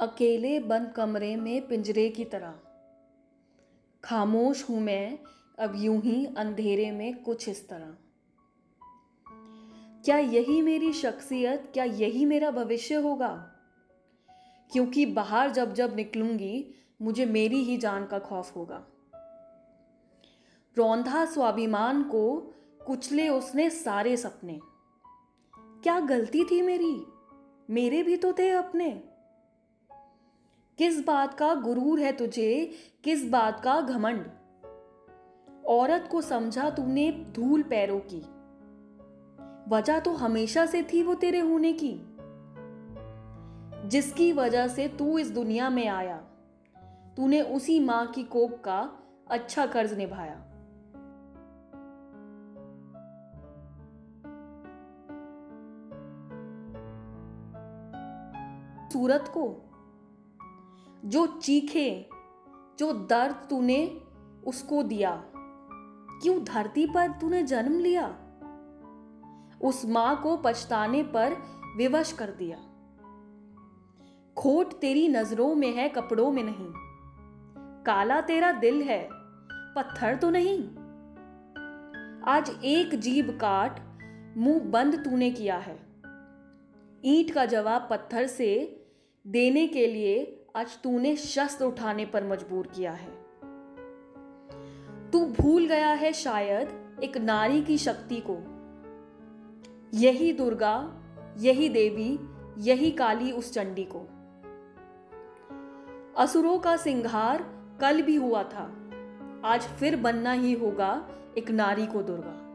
अकेले बंद कमरे में पिंजरे की तरह। खामोश हूँ मैं, अब यूँ ही अंधेरे में कुछ इस तरह। क्या यही मेरी शख्सियत, क्या यही मेरा भविष्य होगा? क्योंकि बाहर जब जब निकलूँगी, मुझे मेरी ही जान का खौफ होगा। रौंधा स्वाभिमान को कुचले उसने सारे सपने। क्या गलती थी मेरी? मेरे भी तो थे अपने। किस बात का गुरूर है तुझे? किस बात का घमंड? औरत को समझा तूने धूल पैरों की। वजह तो हमेशा से थी वो तेरे होने की। जिसकी वजह से तू इस दुनिया में आया, तूने उसी माँ की कोप का अच्छा कर्ज निभाया। सूरत को जो चीखे, जो दर्द तूने उसको दिया। क्यों धरती पर तूने जन्म लिया? उस माँ को पछताने पर विवश कर दिया। खोट तेरी नज़रों में है, कपड़ों में नहीं। काला तेरा दिल है, पत्थर तो नहीं। आज एक जीभ काट, मुँह बंद तूने किया है। ईंट का जवाब पत्थर से देने के लिए आज तूने शस्त्र उठाने पर मजबूर किया है। तू भूल गया है शायद एक नारी की शक्ति को। यही दुर्गा, यही देवी, यही काली उस चंडी को। असुरों का सिंगार कल भी हुआ था। आज फिर बनना ही होगा एक नारी को दुर्गा।